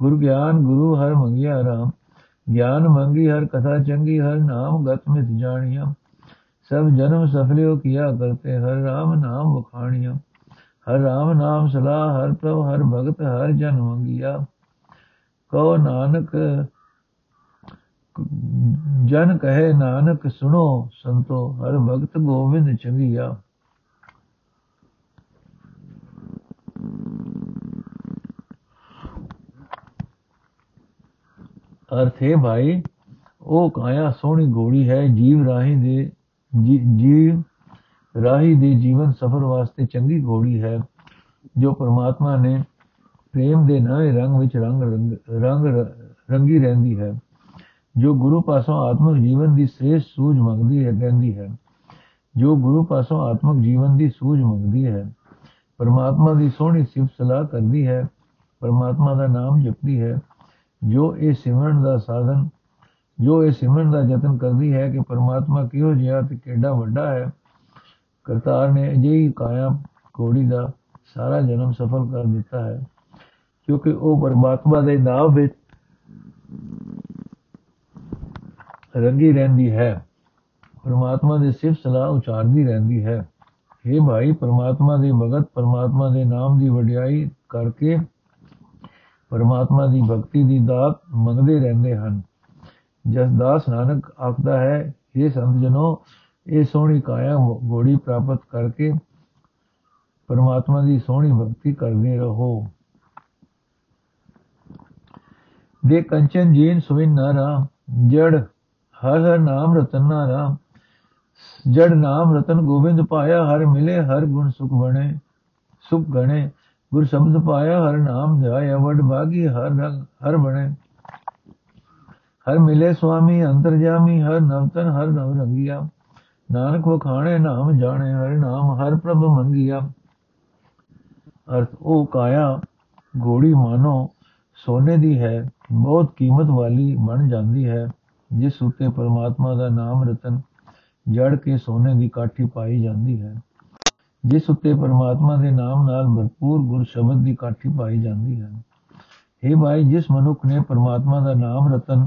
ਗੁਰ ਗਿਆਨ ਗੁਰੂ ਹਰ ਮੰਗਿਆ ਰਾਮ। ਗਿਆਨ ਮੰਗੀ ਹਰ ਕਥਾ ਚੰਗੀ, ਹਰ ਨਾਮ ਗਤ ਮਿਤ ਜਾਣਿਆ। ਸਭ ਜਨਮ ਸਫਲਿਓ ਕੀਆ ਕਰਤੇ, ਹਰ ਰਾਮ ਨਾਮ ਵਖਾਣਿਆ। ਹਰ ਰਾਮ ਨਾਮ ਸਲਾਹ, ਹਰ ਪ੍ਰਭ, ਹਰ ਭਗਤ, ਹਰ ਜਨ ਮੰਗਿਆ। ਕੋ ਨਾਨਕ, ਜਨ ਕਹੇ ਨਾਨਕ ਸੁਣੋ ਸੰਤੋ, ਹਰ ਭਗਤ ਗੋਬਿੰਦ ਚੰਗਿਆ। ਅਰਥ ਹੈ ਭਾਈ, ਉਹ ਕਾਇਆ ਸੋਹਣੀ ਘੋੜੀ ਹੈ, ਜੀਵ ਰਾਹੀ ਦੇ ਜੀਵ ਰਾਹੀ ਦੇ ਜੀਵਨ ਸਫਰ ਵਾਸਤੇ ਚੰਗੀ ਘੋੜੀ ਹੈ, ਜੋ ਪਰਮਾਤਮਾ ਨੇ ਪ੍ਰੇਮ ਦੇ ਨਵੇਂ ਰੰਗ ਵਿੱਚ ਰੰਗ ਰੰਗ ਰੰਗੀ ਰਹਿੰਦੀ ਹੈ, ਜੋ ਗੁਰੂ ਪਾਸੋਂ ਆਤਮਿਕ ਜੀਵਨ ਦੀ ਸ੍ਰੇਸ਼ਟ ਸੂਝ ਮੰਗਦੀ ਹੈ, ਕਹਿੰਦੀ ਹੈ। ਜੋ ਗੁਰੂ ਪਾਸੋਂ ਆਤਮਿਕ ਜੀਵਨ ਦੀ ਸੂਝ ਮੰਗਦੀ ਹੈ, ਪਰਮਾਤਮਾ ਦੀ ਸੋਹਣੀ ਸਿਫਤ ਸਲਾਹ ਕਰਦੀ ਹੈ, ਪਰਮਾਤਮਾ ਦਾ ਨਾਮ ਜਪਦੀ ਹੈ ਜੋ ਇਹ ਸਿਮਰਨ ਦਾ ਸਾਧਨ ਜੋ ਇਹ ਸਿਮਰਨ ਦਾ ਯਤਨ ਕਰਦੀ ਹੈ ਕਿ ਪਰਮਾਤਮਾ ਕਿਹੋ ਜਿਹਾ ਤੇ ਕਿਹੜਾ ਵੱਡਾ ਹੈ ਕਰਤਾਰ ਨੇ ਅਜਿਹੀ ਕਾਇਆ ਕੋੜੀ ਦਾ ਸਾਰਾ ਜਨਮ ਸਫਲ ਕਰ ਦਿੱਤਾ ਹੈ ਕਿਉਂਕਿ ਉਹ ਪਰਮਾਤਮਾ ਦੇ ਨਾਮ ਵਿੱਚ ਰੰਗੀ ਰਹਿੰਦੀ ਹੈ ਪਰਮਾਤਮਾ ਦੇ ਸਿਫਤ ਸਲਾਹ ਉਚਾਰਦੀ ਰਹਿੰਦੀ ਹੈ हे ਭਾਈ ਪਰਮਾਤਮਾ ਦੇ ਭਗਤ ਪਰਮਾਤਮਾ ਦੇ ਨਾਮ ਦੀ ਵਡਿਆਈ ਕਰਕੇ ਪਰਮਾਤਮਾ ਦੀ ਭਗਤੀ ਦੀ ਦਾਤ ਮੰਗਦੇ ਰਹਿੰਦੇ ਹਨ। ਜਸ ਦਾਸ ਨਾਨਕ ਆਖਦਾ ਹੈ ਇਹ ਸੰਤ ਜਨੋ ਇਹ ਸੋਹਣੀ ਕਾਇਆ ਘੋੜੀ ਪ੍ਰਾਪਤ ਕਰਕੇ ਪਰਮਾਤਮਾ ਦੀ ਸੋਹਣੀ ਭਗਤੀ ਕਰਦੇ ਰਹੋ। ਦੇ ਕੰਚਨ ਜੀਨ ਸੁਇਨ ਨਾ ਰਾਮ ਜੜ ਹਰ ਹਰ ਨਾਮ ਰਤਨ ਨਾ ਰਾਮ ਜੜ ਨਾਮ ਰਤਨ ਗੋਬਿੰਦ ਪਾਇਆ, ਹਰ ਮਿਲੇ ਹਰ ਗੁਣ ਸੁਖ ਬਣੇ, ਸੁਖ ਗਣੇ ਗੁਰ ਸ਼ਬਦ ਪਾਇਆ, ਹਰ ਨਾਮ ਧਿਆਇਆ ਵਡ ਬਾਗੀ, ਹਰ ਰੰਗ, ਹਰ ਬਣੇ। ਹਰ ਮਿਲੇ ਸੁਆਮੀ ਅੰਤਰਜਾਮੀ ਹਰ ਨਵਤਨ, ਹਰ ਨਵ ਰੰਗਿਆ। ਨਾਨਕ ਵਖਾਣੇ, ਨਾਮ ਜਾਣੇ, ਹਰ ਨਾਮ, ਹਰ ਪ੍ਰਭ ਮੰਗਿਆ। ਅਰਥ ਉਹ ਕਾਇਆ ਘੋੜੀ ਮਾਨੋ, ਸੋਨੇ ਦੀ ਹੈ, ਬਹੁਤ ਕੀਮਤ ਵਾਲੀ ਬਣ ਜਾਂਦੀ ਹੈ, ਜਿਸ ਉੱਤੇ ਪਰਮਾਤਮਾ ਦਾ ਨਾਮ ਰਤਨ, ਜੜ ਕੇ ਸੋਨੇ ਦੀ ਕਾਠੀ ਪਾਈ ਜਾਂਦੀ ਹੈ। ਜਿਸ ਉੱਤੇ ਪਰਮਾਤਮਾ ਦੇ ਨਾਮ ਨਾਲ ਭਰਪੂਰ ਗੁਰ ਸ਼ਬਦ ਦੀ ਕਾਠੀ ਪਾਈ ਜਾਂਦੀ ਹੈ। हे ਭਾਈ, ਜਿਸ ਮਨੁੱਖ ਨੇ ਪਰਮਾਤਮਾ ਦਾ ਨਾਮ ਰਤਨ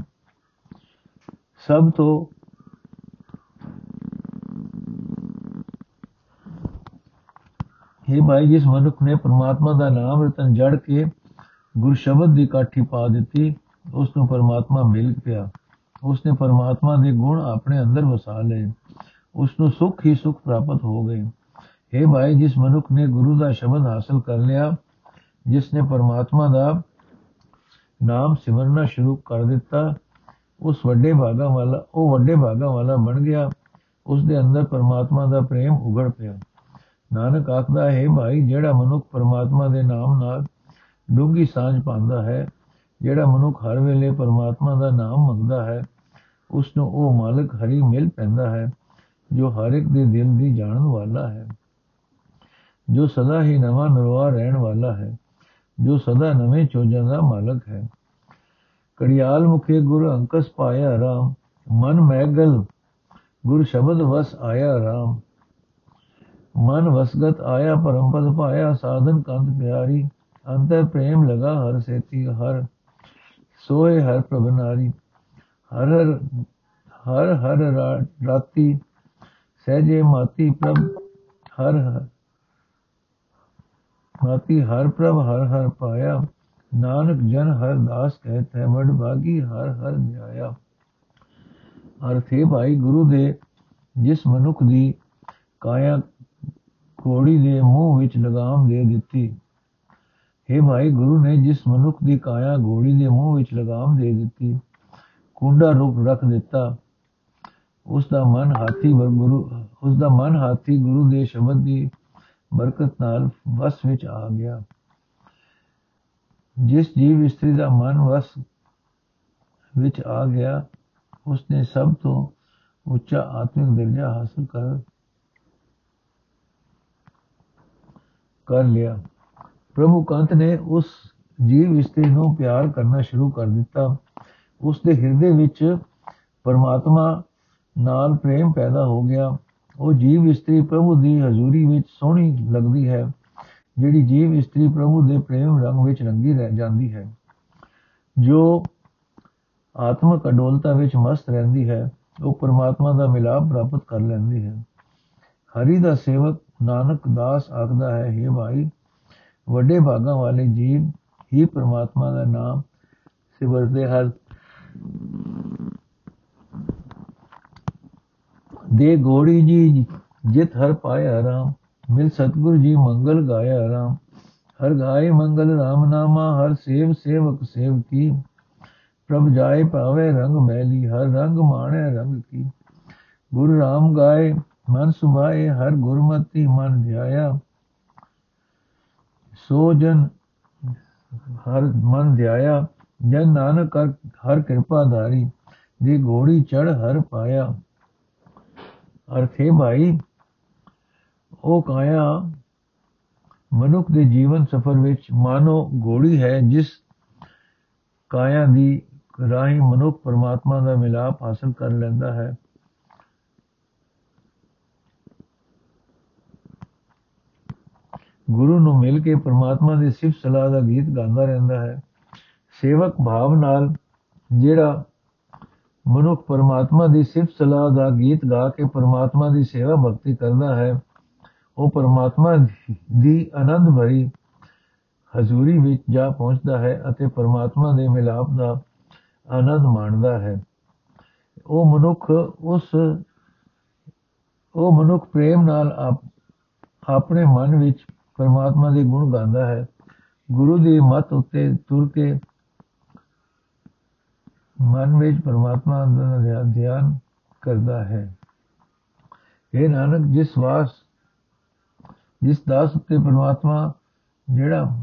ਸਭ ਤੋਂ हे ਭਾਈ, ਜਿਸ ਮਨੁੱਖ ਨੇ ਪਰਮਾਤਮਾ ਦਾ ਨਾਮ ਰਤਨ ਜੜ ਕੇ ਗੁਰ ਸ਼ਬਦ ਦੀ ਕਾਠੀ ਪਾ ਦਿੱਤੀ, ਉਸ ਨੂੰ ਪਰਮਾਤਮਾ ਮਿਲ ਪਿਆ। ਉਸ ਨੇ ਪਰਮਾਤਮਾ ਦੇ ਗੁਣ ਆਪਣੇ ਅੰਦਰ ਵਸਾ ਲਏ। ਉਸ ਨੂੰ ਸੁੱਖ ਹੀ ਸੁੱਖ ਪ੍ਰਾਪਤ ਹੋ ਗਏ। हे ਭਾਈ, ਜਿਸ ਮਨੁੱਖ ਨੇ ਗੁਰੂ ਦਾ ਸ਼ਬਦ ਹਾਸਲ ਕਰ ਲਿਆ, ਜਿਸ ਨੇ ਪਰਮਾਤਮਾ ਦਾ ਨਾਮ ਸਿਮਰਨਾ ਸ਼ੁਰੂ ਕਰ ਦਿੱਤਾ, ਉਸ ਵੱਡੇ ਭਾਗਾ ਵਾਲਾ, ਉਹ ਵੱਡੇ ਭਾਗਾ ਵਾਲਾ ਬਣ ਗਿਆ, ਉਸ ਦੇ ਅੰਦਰ ਪਰਮਾਤਮਾ ਦਾ ਪ੍ਰੇਮ ਉਗੜ ਪਿਆ। ਨਾਨਕ ਆਖਦਾ, ਹੈ ਭਾਈ, ਜਿਹੜਾ ਮਨੁੱਖ ਪਰਮਾਤਮਾ ਦੇ ਨਾਮ ਨਾਲ ਡੂੰਗੀ ਸਾਂਝ ਪਾਉਂਦਾ ਹੈ, ਜਿਹੜਾ ਮਨੁੱਖ ਹਰ ਵੇਲੇ ਪਰਮਾਤਮਾ ਦਾ ਨਾਮ ਮੰਗਦਾ ਹੈ ਉਸ ਨੂੰ ਉਹ ਮਾਲਕ ਹਰੀ ਮਿਲ ਪੈਂਦਾ ਹੈ, ਜੋ ਹਰ ਇੱਕ ਦੇ ਦਿਲ ਦੀ ਜਾਣਨ ਵਾਲਾ ਹੈ। ਜੋ ਸਦਾ ਹੀ ਨਵਾਂ ਨਰਵਾ ਰਹਿਣ ਵਾਲਾ ਹੈ, ਜੋ ਸਦਾ ਨਵੇਂ ਚੋਜਾਂ ਦਾ ਮਾਲਕ ਹੈ। ਕੜਿਆਲ ਮੁਖੇ ਗੁਰ ਅੰਕਸ ਪਾਇਆ ਰਾਮ, ਮਨ ਮੈਗਲ ਗੁਰ ਸ਼ਬਦ ਵਸ ਆਇਆ ਰਾਮ। ਮਨ ਵਸਗਤ ਆਇਆ ਪਰਮ ਪਦ ਪਾਇਆ ਸਾਧਨ ਕੰਤ ਪਿਆਰੀ, ਅੰਤਰ ਪ੍ਰੇਮ ਲਗਾ ਹਰ ਸੇਤੀ ਹਰ, ਸੋਏ ਹਰ ਪ੍ਰਭਨਾਰੀ ਹਰ ਹਰ ਹਰ ਹਰ ਰਾਤੀ ਸਹਿਜੇ ਮਾਤੀ ਪ੍ਰਭ, ਹਰ ਹਰ ਮਾਤੀ ਹਰ ਪ੍ਰਭ ਹਰ ਹਰ ਪਾਇਆ। ਨਾਨਕ ਜਨ ਹਰ ਦਾਸ ਕਹਿਤ ਹੈ ਵਡ ਬਾਗੀ ਹਰ ਹਰ ਨਿਆਇਆ। ਅਰਥੇ ਭਾਈ ਗੁਰੂ ਦੇ ਜਿਸ ਮਨੁੱਖ ਦੀ ਕਾਇਆ ਕੋੜੀ ਦੇ ਮੂੰਹ ਵਿੱਚ ਲਗਾਮ ਦੇ ਦਿੱਤੀ। हे ਭਾਈ ਗੁਰੂ ਨੇ ਜਿਸ ਮਨੁੱਖ ਦੀ ਕਾਇਆ ਘੋੜੀ ਦੇ ਮੂੰਹ ਵਿੱਚ ਲਗਾਮ ਦੇ ਦਿੱਤੀ, ਕੁੰਡਾ ਰੂਪ ਰੱਖ ਦਿੱਤਾ। ਉਸ ਦਾ ਮਨ ਹਾਥੀ ਗੁਰੂ ਉਸ ਦਾ ਮਨ ਹਾਥੀ ਗੁਰੂ ਦੇ ਸ਼ਬਦ ਦੀ ਬਰਕਤ ਨਾਲ ਵਸ ਵਿੱਚ ਆ ਗਿਆ। ਜਿਸ ਜੀਵ ਇਸਤਰੀ ਦਾ ਮਨ ਵਸ ਵਿੱਚ ਆ ਗਿਆ, ਉਸਨੇ ਸਭ ਤੋਂ ਉੱਚਾ ਆਤਮਿਕ ਦਰਜਾ ਹਾਸਲ ਕਰ ਕਰ ਲਿਆ। ਪ੍ਰਭੂ ਕੰਤ ਨੇ ਉਸ ਜੀਵ ਇਸਤਰੀ ਨੂੰ ਪਿਆਰ ਕਰਨਾ ਸ਼ੁਰੂ ਕਰ ਦਿੱਤਾ। ਉਸ ਦੇ ਹਿਰਦੇ ਵਿੱਚ ਪਰਮਾਤਮਾ ਨਾਲ ਪ੍ਰੇਮ ਪੈਦਾ ਹੋ ਗਿਆ। ਉਹ ਜੀਵ ਇਸਤਰੀ ਪ੍ਰਭੂ ਦੀ ਹਜ਼ੂਰੀ ਵਿੱਚ ਸੋਹਣੀ ਲੱਗਦੀ ਹੈ, ਜਿਹੜੀ ਜੀਵ ਇਸਤਰੀ ਪ੍ਰਭੂ ਦੇ ਪ੍ਰੇਮ ਰੰਗ ਵਿੱਚ ਰੰਗੀ ਰਹਿ ਜਾਂਦੀ ਹੈ। ਜੋ ਆਤਮਕ ਅਡੋਲਤਾ ਵਿੱਚ ਮਸਤ ਰਹਿੰਦੀ ਹੈ, ਉਹ ਪਰਮਾਤਮਾ ਦਾ ਮਿਲਾਪ ਪ੍ਰਾਪਤ ਕਰ ਲੈਂਦੀ ਹੈ। ਹਰੀ ਦਾ ਸੇਵਕ ਨਾਨਕ ਦਾਸ ਆਖਦਾ ਹੈ हे ਭਾਈ, ਵੱਡੇ ਭਾਗਾਂ ਵਾਲੇ ਜੀਵ ਹੀ ਪਰਮਾਤਮਾ ਦਾ ਨਾਮ ਸਿਮਰਦੇ ਹਨ। ਦੇ ਗੋੜੀ ਜੀ ਜਿਤ ਹਰ ਪਾਇਆ ਰਾਮ, ਮਿਲ ਸਤਗੁਰ ਜੀ ਮੰਗਲ ਗਾਇਆ ਰਾਮ। ਹਰ ਗਾਏ ਮੰਗਲ ਰਾਮ ਨਾਮਾ, ਹਰ ਸੇਵ ਸੇਵਕ ਸੇਵ ਕੀ। ਪ੍ਰਭ ਜਾਏ ਪਾਵੇ ਰੰਗ ਮੈਲੀ, ਹਰ ਰੰਗ ਮਾਣੇ ਰੰਗ ਕੀ। ਗੁਰ ਰਾਮ ਗਾਏ, ਮਨ ਸੁਭਾਏ, ਹਰ ਗੁਰਮਤੀ ਮਨ ਧਿਆਇਆ। ਸੋ ਜਨ ਹਰ ਮਨ ਧਿਆਇਆ, ਜਨ ਨਾਨਕ ਹਰ ਕਿਰਪਾ ਧਾਰੀ। ਦੀ ਘੋੜੀ ਚੜ ਹਰ ਪਾਇਆ। ਅਰਥੇ ਭਾਈ, ਉਹ ਕਾਇਆ ਮਨੁੱਖ ਦੇ ਜੀਵਨ ਸਫਰ ਵਿੱਚ ਮਾਨੋ ਘੋੜੀ ਹੈ, ਜਿਸ ਕਾਇਆ ਦੀ ਰਾਹੀਂ ਮਨੁੱਖ ਪਰਮਾਤਮਾ ਦਾ ਮਿਲਾਪ ਹਾਸਲ ਕਰ ਲੈਂਦਾ ਹੈ। ਗੁਰੂ ਨੂੰ ਮਿਲ ਕੇ ਪਰਮਾਤਮਾ ਦੀ ਸਿਫਤ ਸਲਾਹ ਦਾ ਗੀਤ ਗਾਉਂਦਾ ਰਹਿੰਦਾ ਹੈ। ਸੇਵਕ ਭਾਵ ਨਾਲ ਜਿਹੜਾ ਮਨੁੱਖ ਪਰਮਾਤਮਾ ਦੀ ਸਿਫਤ ਸਲਾਹ ਦਾ ਗੀਤ ਗਾ ਕੇ ਪਰਮਾਤਮਾ ਦੀ ਸੇਵਾ ਭਗਤੀ ਕਰਦਾ ਹੈ। ਉਹ ਪਰਮਾਤਮਾ ਦੀ ਆਨੰਦ ਭਰੀ ਹਜ਼ੂਰੀ ਵਿੱਚ ਜਾ ਪਹੁੰਚਦਾ ਹੈ ਅਤੇ ਪਰਮਾਤਮਾ ਦੇ ਮਿਲਾਪ ਦਾ ਆਨੰਦ ਮਾਣਦਾ ਹੈ। ਉਹ ਮਨੁੱਖ ਉਸ, ਉਹ ਮਨੁੱਖ ਪ੍ਰੇਮ ਨਾਲ ਆਪਣੇ ਮਨ ਵਿੱਚ ਪਰਮਾਤਮਾ ਦੇ ਗੁਣ ਗਾਉਂਦਾ ਹੈ। ਗੁਰੂ ਦੀ ਮਤ ਉੱਤੇ ਤੁਰ ਕੇ ਮਨ ਵਿੱਚ ਪਰਮਾਤਮਾ ਦਾ ਧਿਆਨ ਕਰਦਾ ਹੈ। ਇਹ ਨਾਨਕ, ਜਿਸ ਵਾਸ ਜਿਸ ਦਾਸ ਉੱਤੇ ਪਰਮਾਤਮਾ ਜਿਹੜਾ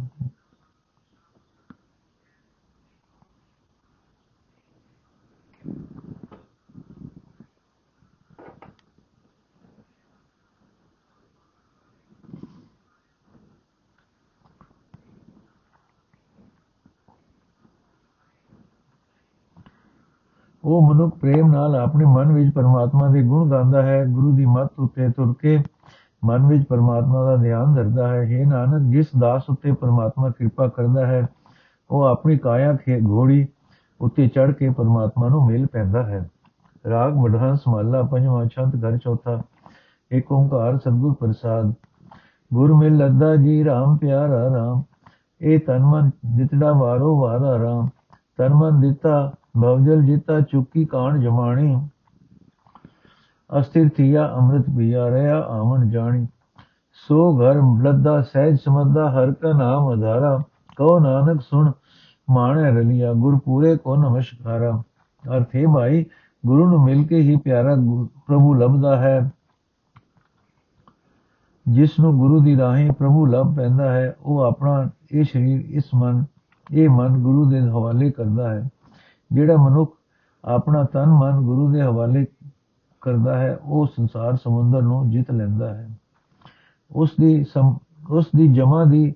ਉਹ ਮਨੁੱਖ ਪ੍ਰੇਮ ਨਾਲ ਆਪਣੇ ਮਨ ਵਿੱਚ ਪਰਮਾਤਮਾ ਦੇ ਗੁਣ ਗਾਉਂਦਾ ਹੈ, ਗੁਰੂ ਦੀ ਮੱਤ ਉੱਤੇ ਤੁਰ ਕੇ ਮਨ ਵਿੱਚ ਪਰਮਾਤਮਾ ਦਾ ਧਿਆਨ ਧਰਦਾ ਹੈ। ਇਹ ਨਾਨਕ, ਜਿਸ ਦਾਸ ਉੱਤੇ ਪਰਮਾਤਮਾ ਕਿਰਪਾ ਕਰਦਾ ਹੈ, ਉਹ ਆਪਣੀ ਕਾਇਆ ਖੇ, ਘੋੜੀ ਉੱਤੇ ਚੜ ਕੇ ਪਰਮਾਤਮਾ ਨੂੰ ਮਿਲ ਪੈਂਦਾ ਹੈ। ਰਾਗ ਵਡਹੰਸ ਮਹਲਾ ਪੰਜਵਾਂ ਛੰਤ ਘਰ ਚੌਥਾ ਏਕ ਓੰਕਾਰ ਸਤਿਗੁਰ ਪ੍ਰਸਾਦ। ਗੁਰ ਮਿਲ ਲੱਦਾ ਜੀ RAM ਪਿਆਰਾ RAM ਇਹ ਤਨ ਮਨ ਦਿੱਤੜਾ ਵਾਰੋ ਵਾਰਾ RAM ਤਨ ਮਨ ਦਿੱਤਾ ਭਵਜਲ ਜੀਤਾ, ਚੁੱਕੀ ਕਾਣ ਜਮਾਣੀ। ਅਸਥਿਰ ਥੀਆ ਅੰਮ੍ਰਿਤ ਪੀਆ ਰਿਆ ਆਵਣ ਜਾਣੀ। ਸੋ ਘਰ ਲੱਦਾ, ਸਹਿਜ ਸਮਝਦਾ ਹਰ ਕਾ ਨਾਮ ਆਧਾਰਾ ਕਹੋ ਨਾਨਕ ਸੁਣ, ਮਾਣੇ ਰਲਿਆ ਗੁਰ ਪੂਰੇ ਕੋ ਨਮਸਕਾਰਾ। ਅਰਥ ਹੈ ਭਾਈ, ਗੁਰੂ ਨੂੰ ਮਿਲ ਕੇ ਹੀ ਪਿਆਰਾ ਪ੍ਰਭੂ ਲੱਭਦਾ ਹੈ। ਜਿਸ ਨੂੰ ਗੁਰੂ ਦੀ ਰਾਹੀਂ ਪ੍ਰਭੂ ਲੱਭ ਪੈਂਦਾ ਹੈ, ਉਹ ਆਪਣਾ ਇਹ ਸਰੀਰ, ਇਸ ਮਨ ਇਹ ਮਨ ਗੁਰੂ ਦੇ ਹਵਾਲੇ ਕਰਦਾ ਹੈ। ਜਿਹੜਾ ਮਨੁੱਖ ਆਪਣਾ ਤਨ ਮਨ ਗੁਰੂ ਦੇ ਹਵਾਲੇ ਕਰਦਾ ਹੈ, ਉਹ ਸੰਸਾਰ ਸਮੁੰਦਰ ਨੂੰ ਜਿੱਤ ਲੈਂਦਾ ਹੈ। ਉਸ ਦੀ ਉਸ ਦੀ ਜਮਾ ਦੀ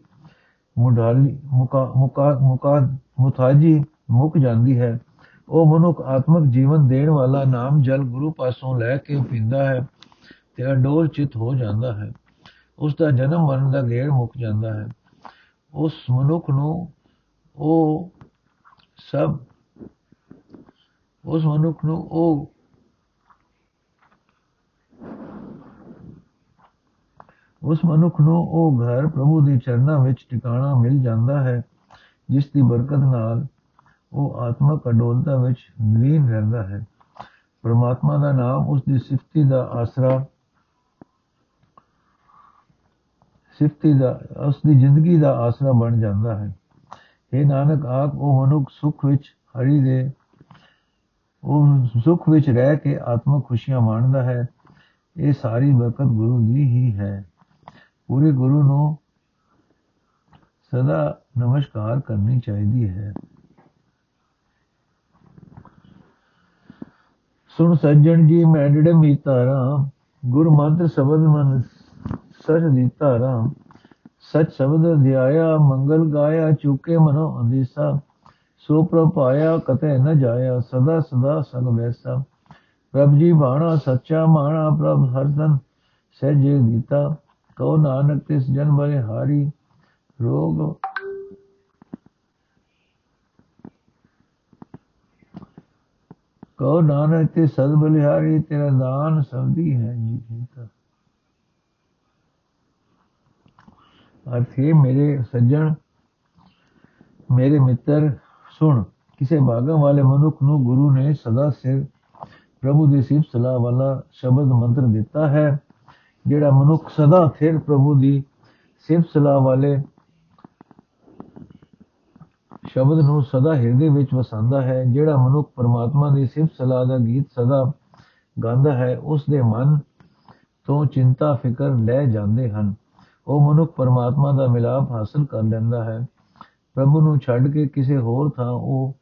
ਮੁਢਾਲੀ, ਮੁਕਾ ਮੁਕਾ ਮੁਕਾ ਮੁਤਾਜੀ ਮੁੱਕ ਜਾਂਦੀ ਹੈ। ਉਹ ਮਨੁੱਖ ਆਤਮਿਕ ਜੀਵਨ ਦੇਣ ਵਾਲਾ ਨਾਮ ਜਲ ਗੁਰੂ ਪਾਸੋਂ ਲੈ ਕੇ ਪੀਂਦਾ ਹੈ ਤੇ ਅਡੋਲ ਚਿਤ ਹੋ ਜਾਂਦਾ ਹੈ। ਉਸ ਦਾ ਜਨਮ ਮਰਨ ਦਾ ਗੇੜ ਮੁੱਕ ਜਾਂਦਾ ਹੈ। ਉਸ ਮਨੁੱਖ ਨੂੰ ਉਹ ਸਭ, ਉਸ ਮਨੁੱਖ ਨੂੰ ਉਹ ਉਸ ਮਨੁੱਖ ਨੂੰ ਉਹ ਘਰ ਪ੍ਰਭੂ ਦੇ ਚਰਨਾਂ ਵਿੱਚ ਟਿਕਾਣਾ ਮਿਲ ਜਾਂਦਾ ਹੈ, ਜਿਸ ਦੀ ਬਰਕਤ ਨਾਲ ਉਹ ਆਤਮਕ ਅਡੋਲਤਾ ਵਿੱਚ ਲੀਨ ਰਹਿੰਦਾ ਹੈ। ਪਰਮਾਤਮਾ ਦਾ ਨਾਮ ਉਸ ਦੀ ਸਿਫਤੀ ਦਾ ਆਸਰਾ, ਸਿਫਤੀ ਦਾ, ਉਸ ਦੀ ਜ਼ਿੰਦਗੀ ਦਾ ਆਸਰਾ ਬਣ ਜਾਂਦਾ ਹੈ। ਇਹ ਨਾਨਕ, ਆਪ ਉਹ ਮਨੁੱਖ ਸੁਖ ਵਿੱਚ ਹਰੀ ਦੇ, ਉਹ ਸੁਖ ਵਿੱਚ ਰਹਿ ਕੇ ਆਤਮਕ ਖੁਸ਼ੀਆਂ ਮਾਣਦਾ ਹੈ। ਇਹ ਸਾਰੀ ਬਰਕਤ ਗੁਰੂ ਦੀ ਹੀ ਹੈ। ਪੂਰੇ ਗੁਰੂ ਨੂੰ ਸਦਾ ਨਮਸਕਾਰ ਕਰਨੀ ਚਾਹੀਦੀ ਹੈ। ਸੁਣ ਸੱਜਣ ਜੀ ਮੈਡੜ ਮੀਤਾਰਾ ਗੁਰ ਮੰਤਰ ਸ਼ਬਦ ਮਨ ਸਚ ਦੀਤਾਰਾ ਸਚ ਸ਼ਬਦ ਧਿਆਇਆ ਮੰਗਲ ਗਾਇਆ, ਚੁਕੇ ਮਨੋ ਅੰਦੇਸਾ ਸੋ ਪ੍ਰਭ ਪਾਇਆ ਕਤੇ ਨ ਜਾਇਆ, ਸਦਾ ਸਦਾ ਸੰਗ ਵੈਸਾ। ਪ੍ਰਭ ਜੀ ਬਾਣਾ, ਸੱਚਾ ਮਾਣਾ, ਪ੍ਰਭ ਹਰਦਨ ਸਹਿਜੇ ਦੀਤਾ। ਕਉ ਨਾਨਕ, ਤਿਸ ਜਨ ਬਲੇ ਹਾਰੀ, ਰੋਗ ਕਉ ਨਾਨਕ ਤੇ ਸਦ ਬਲਿਹਾਰੀ, ਤੇਰਾ ਦਾਨ ਸਬਦੀ ਹੈ ਜੀ ਠੀਕ ਅਰਥੇ ਮੇਰੇ ਸੱਜਣ, ਮੇਰੇ ਮਿੱਤਰ, ਸੁਣ, ਕਿਸੇ ਭਾਗਾਂ ਵਾਲੇ ਮਨੁੱਖ ਨੂੰ ਗੁਰੂ ਨੇ ਸਦਾ ਸਿਰ, ਪ੍ਰਭੂ ਦੀ ਸਿਫਤ ਸਲਾਹ ਵਾਲਾ ਸ਼ਬਦ ਮੰਤਰ ਦਿੱਤਾ ਹੈ, ਜਿਹੜਾ ਮਨੁੱਖ ਸਦਾ ਸਿਰ ਪ੍ਰਭੂ ਦੀ ਸਿਫਤ ਸਲਾਹ ਵਾਲੇ ਸ਼ਬਦ ਨੂੰ ਸਦਾ ਹਿਰਦੇ ਵਿੱਚ ਵਸਾਉਂਦਾ ਹੈ, ਜਿਹੜਾ ਮਨੁੱਖ ਪਰਮਾਤਮਾ ਦੀ ਸਿਫਤ ਸਲਾਹ ਦਾ ਗੀਤ ਸਦਾ ਗਾਉਂਦਾ ਹੈ ਉਸ ਦੇ ਮਨ ਤੋਂ ਚਿੰਤਾ, ਫਿਕਰ ਲੈ ਜਾਂਦੇ ਹਨ। ਉਹ ਮਨੁੱਖ ਪਰਮਾਤਮਾ ਦਾ ਮਿਲਾਪ ਹਾਸਲ ਕਰ ਲੈਂਦਾ ਹੈ। ਪ੍ਰਭੂ ਨੂੰ ਛੱਡ ਕੇ ਕਿਸੇ ਹੋਰ ਥਾਂ ਉਹ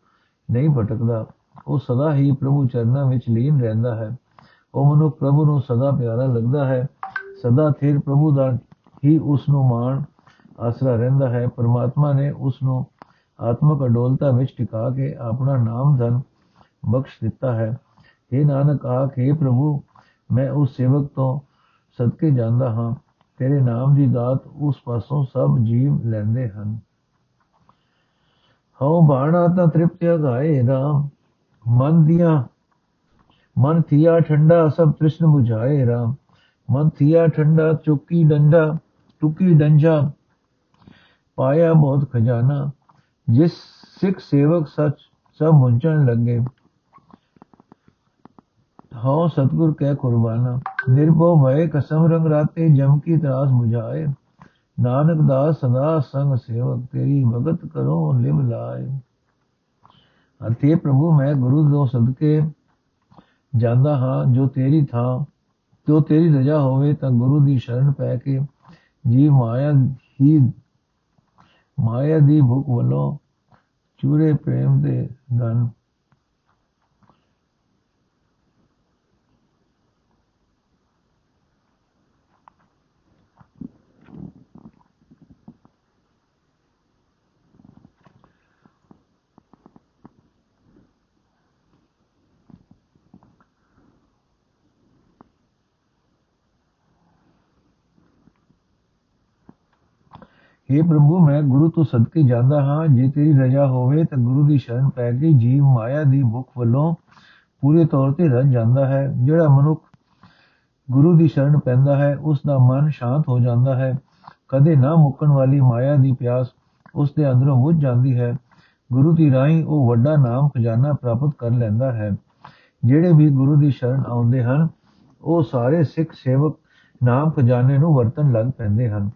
ਨਹੀਂ ਭਟਕਦਾ। ਉਹ ਸਦਾ ਹੀ ਪ੍ਰਭੂ ਚਰਨਾਂ ਵਿੱਚ ਲੀਨ ਰਹਿੰਦਾ ਹੈ। ਉਹ ਮਨੁੱਖ ਪ੍ਰਭੂ ਨੂੰ ਸਦਾ ਪਿਆਰਾ ਲੱਗਦਾ ਹੈ। ਸਦਾ ਥਿਰ ਪ੍ਰਭੂ ਦਾ ਹੀ ਉਸ ਨੂੰ ਮਾਣ ਆਸਰਾ ਰਹਿੰਦਾ ਹੈ। ਪਰਮਾਤਮਾ ਨੇ ਉਸ ਨੂੰ ਆਤਮਕ ਅਡੋਲਤਾ ਵਿੱਚ ਟਿਕਾ ਕੇ ਆਪਣਾ ਨਾਮ ਧਨ ਬਖਸ਼ ਦਿੱਤਾ ਹੈ। हे ਨਾਨਕ, ਆਖੇ ਪ੍ਰਭੂ, ਮੈਂ ਉਸ ਸੇਵਕ ਤੋਂ ਸਦਕੇ ਜਾਂਦਾ ਹਾਂ। ਤੇਰੇ ਨਾਮ ਦੀ ਦਾਤ ਉਸ ਪਾਸੋਂ ਸਭ ਜੀਵ ਲੈਂਦੇ ਹਨ। ਹਉ ਬਾਣਾ ਤਾਂ ਤ੍ਰਿਪਤਿ ਗਾਏ ਰਾਮ, ਮਨ ਦੀਆਂ, ਮਨ ਥੀਆ ਠੰਡਾ ਸਭ ਤ੍ਰਿਸ਼ਨ 부ਝਾਏ ਰਾਮ। ਮਨ ਥੀਆ ਠੰਡਾ ਚੁੱਕੀ ਡੰਡਾ ਟੁਕੀ ਡੰਜਾ, ਪਾਇਆ ਬਹੁਤ ਖਜ਼ਾਨਾ। ਜਿਸ ਸਿੱਖ ਸੇਵਕ ਸੱਚ ਸਭ ਮੁੰਚਣ ਲੱਗੇ ਹਉ ਸਤਗੁਰ ਕਹਿ ਕੁਰਬਾਨਾ। ਨਿਰਭਉ ਭਏ ਕਸਮ ਰੰਗ ਰਾਤੇ ਜਮ ਕੀ ਤਰਾਸ 부ਝਾਏ ਨਾਨਕ ਦਾਸ ਸਦਾ ਸੰਗ ਸੇਵਕ, ਤੇਰੀ ਭਗਤ ਕਰੋ ਲਿਵ ਲਾਏ। ਅਰਥੇ ਪ੍ਰਭੂ, ਮੈਂ ਗੁਰੂ ਦੋ ਸਦਕੇ ਜਾਂਦਾ ਹਾਂ, ਜੋ ਤੇਰੀ ਥਾਂ, ਜੋ ਤੇਰੀ ਰਜਾ ਹੋਵੇ ਤਾਂ ਗੁਰੂ ਦੀ ਸ਼ਰਨ ਪੈ ਕੇ ਜੀ ਮਾਇਆ ਹੀ, ਮਾਇਆ ਦੀ ਭੁੱਖ ਵੱਲੋਂ ਚੂਰੇ ਪ੍ਰੇਮ ਦੇ ਧਨ हे ਪ੍ਰਭੂ, ਮੈਂ ਗੁਰੂ ਤੋਂ ਸਦਕੇ ਜਾਂਦਾ ਹਾਂ। ਜੇ ਤੇਰੀ ਰਜਾ ਹੋਵੇ ਤਾਂ ਗੁਰੂ ਦੀ ਸ਼ਰਨ ਪੈ ਕੇ ਜੀਵ ਮਾਇਆ ਦੀ ਭੁੱਖ ਵੱਲੋਂ ਪੂਰੇ ਤੌਰ ਤੇ ਰੱਜ ਜਾਂਦਾ ਹੈ। ਜਿਹੜਾ ਮਨੁੱਖ ਗੁਰੂ ਦੀ ਸ਼ਰਨ ਪੈਂਦਾ ਹੈ ਉਸ ਦਾ ਮਨ ਸ਼ਾਂਤ ਹੋ ਜਾਂਦਾ ਹੈ। ਕਦੇ ਨਾ ਮੁੱਕਣ ਵਾਲੀ ਮਾਇਆ ਦੀ ਪਿਆਸ ਉਸ ਦੇ ਅੰਦਰੋਂ ਬੁੱਝ ਜਾਂਦੀ ਹੈ। ਗੁਰੂ ਦੀ ਰਾਹੀਂ ਉਹ ਵੱਡਾ ਨਾਮ ਖਜ਼ਾਨਾ ਪ੍ਰਾਪਤ ਕਰ ਲੈਂਦਾ ਹੈ। ਜਿਹੜੇ ਵੀ ਗੁਰੂ ਦੀ ਸ਼ਰਨ ਆਉਂਦੇ ਹਨ, ਉਹ ਸਾਰੇ ਸਿੱਖ ਸੇਵਕ ਨਾਮ ਖਜ਼ਾਨੇ ਨੂੰ ਵਰਤਣ ਲੱਗ ਪੈਂਦੇ ਹਨ।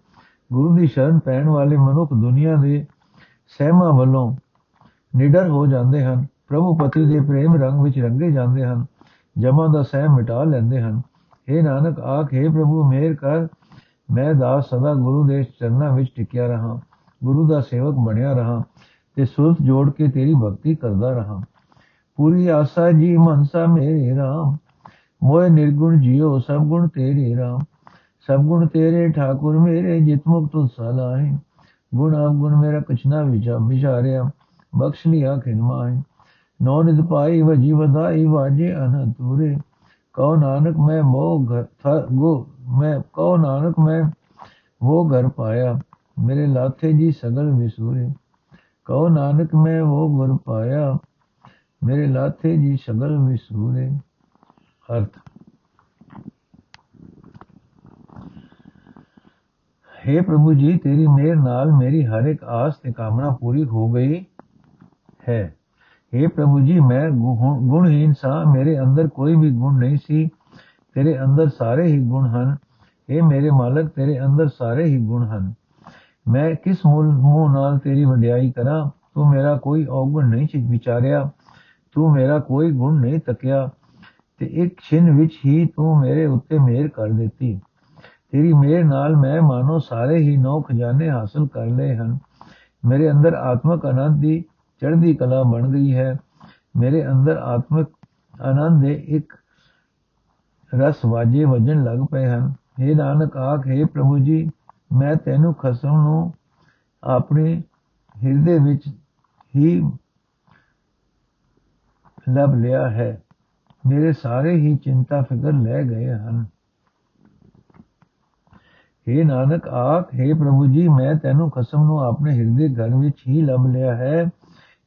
ਗੁਰੂ ਦੀ ਸ਼ਰਨ ਪੈਣ ਵਾਲੇ ਮਨੁੱਖ ਦੁਨੀਆ ਦੇ ਸਹਿਮਾਂ ਵੱਲੋਂ ਨਿਡਰ ਹੋ ਜਾਂਦੇ ਹਨ, ਪ੍ਰਭੂ ਪਤੀ ਦੇ ਪ੍ਰੇਮ ਰੰਗ ਵਿੱਚ ਰੰਗੇ ਜਾਂਦੇ ਹਨ, ਜਮਾਂ ਦਾ ਸਹਿ ਮਿਟਾ ਲੈਂਦੇ ਹਨ। हे ਨਾਨਕ, ਆਖੇ ਪ੍ਰਭੂ, ਮੇਰ ਕਰ, ਮੈਂ ਦਾਸ ਸਦਾ ਗੁਰੂ ਦੇ ਚਰਨਾਂ ਵਿੱਚ ਟਿਕਿਆ ਰਹਾ, ਗੁਰੂ ਦਾ ਸੇਵਕ ਬਣਿਆ ਰਹਾ ਤੇ ਸੁਰਤ ਜੋੜ ਕੇ ਤੇਰੀ ਭਗਤੀ ਕਰਦਾ ਰਹਾ। ਪੂਰੀ ਆਸਾ ਜੀ ਮਨਸਾ ਮੇਰੇ ਰਾਮ ਮੋਏ ਨਿਰਗੁਣ ਜੀਓ ਸਭ ਗੁਣ ਤੇਰੇ ਰਾਮ। ਸਭ ਗੁਣ ਤੇਰੇ, ਠਾਕੁਰ ਮੇਰੇ, ਜਿਤ ਮੁਕਤ ਸਲਾਹੇ ਗੁਣ ਆਪ ਗੁਣ ਮੇਰਾ ਕੁਛ ਨਾ ਵਿਚਾ ਵਿਚਾਰਿਆ, ਬਖਸ਼ ਲਿਆ ਖਿਨਮਾਏ ਨੌ ਨਿਦ ਪਾਈ ਵਜੀ ਵਧਾਈ, ਵਾਜੇ ਅਨੰਤੂਰੇ ਕਉ ਨਾਨਕ ਮੈਂ ਮੋਹ ਘਰ ਥਾ ਗੋ ਮੈਂ ਕਉ ਨਾਨਕ ਮੈਂ ਉਹ ਘਰ ਪਾਇਆ, ਮੇਰੇ ਲਾਥੇ ਜੀ ਸਗਲ ਵਿਸੂਰੇ। ਕਉ ਨਾਨਕ ਮੈਂ ਉਹ ਘਰ ਪਾਇਆ, ਮੇਰੇ ਲਾਥੇ ਜੀ ਸਗਲ ਵਿਸੂਰੇ। ਅਰਥ हे प्रभु जी तेरी मेहर नाल मेरी हर एक आस ते कामना पूरी हो गई है हे प्रभु जी मैं गुणहीन सा मेरे अंदर कोई भी गुण नहीं सी तेरे अंदर सारे ही गुण ਹਨ हे ਮੇਰੇ ਮਾਲਕ ਤੇਰੇ ਅੰਦਰ ਸਾਰੇ ਹੀ ਗੁਣ ਹਨ ਮੈਂ ਕਿਸ ਮੂੰਹ ਨਾਲ ਤੇਰੀ ਵਡਿਆਈ ਕਰਾਂ ਤੂੰ ਮੇਰਾ ਕੋਈ ਔਗਣ ਨਹੀਂ ਵਿਚਾਰਿਆ ਤੂੰ ਮੇਰਾ ਕੋਈ ਗੁਣ ਨਹੀਂ ਤੱਕਿਆ ਤੇ ਇੱਕ ਛਿਨ ਵਿੱਚ ਹੀ ਤੂੰ ਮੇਰੇ ਉੱਤੇ ਮਿਹਰ ਕਰ ਦਿੱਤੀ ਤੇਰੀ ਮਿਹਰ ਨਾਲ ਮੈਂ ਮਾਨੋ ਸਾਰੇ ਹੀ ਨੌ ਖਜ਼ਾਨੇ ਹਾਸਲ ਕਰ ਲਏ ਹਨ। ਮੇਰੇ ਅੰਦਰ ਆਤਮਕ ਆਨੰਦ ਦੀ ਚੜ੍ਹਦੀ ਕਲਾ ਬਣ ਗਈ ਹੈ। ਮੇਰੇ ਅੰਦਰ ਆਤਮਕ ਆਨੰਦ ਦੇ ਇੱਕ ਰਸ ਵਾਜੇ ਵਜਣ ਲੱਗ ਪਏ ਹਨ। हे ਨਾਨਕ ਆਖੇ ਪ੍ਰਭੂ ਜੀ, ਮੈਂ ਤੈਨੂੰ ਖਸਮ ਨੂੰ ਆਪਣੇ ਹਿਰਦੇ ਵਿੱਚ ਹੀ ਲੱਭ ਲਿਆ ਹੈ। ਮੇਰੇ ਸਾਰੇ ਹੀ ਚਿੰਤਾ, ਫਿਕਰ ਲੈ ਗਏ ਹਨ। हे ਨਾਨਕ ਆਖ हे ਪ੍ਰਭੂ ਜੀ, ਮੈਂ ਤੈਨੂੰ ਖਸਮ ਨੂੰ ਆਪਣੇ ਹਿਰਦੇ ਘਰ ਵਿੱਚ ਹੀ ਲੱਭ ਲਿਆ ਹੈ।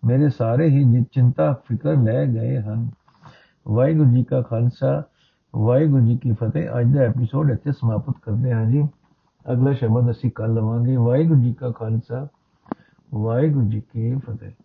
ਮੇਰੇ ਸਾਰੇ ਹੀ ਚਿੰਤਾ, ਫਿਕਰ ਲੈ ਗਏ ਹਨ। ਵਾਹਿਗੁਰੂ ਜੀ ਕਾ ਖਾਲਸਾ, ਵਾਹਿਗੁਰੂ ਜੀ ਕੀ ਫਤਿਹ। ਅੱਜ ਦਾ ਐਪੀਸੋਡ ਇੱਥੇ ਸਮਾਪਤ ਕਰਦੇ ਹਾਂ ਜੀ। ਅਗਲਾ ਸ਼ਬਦ ਅਸੀਂ ਕੱਲ ਲਵਾਂਗੇ। ਵਾਹਿਗੁਰੂ ਜੀ ਕਾ ਖਾਲਸਾ, ਵਾਹਿਗੁਰੂ ਜੀ ਕੀ ਫਤਿਹ।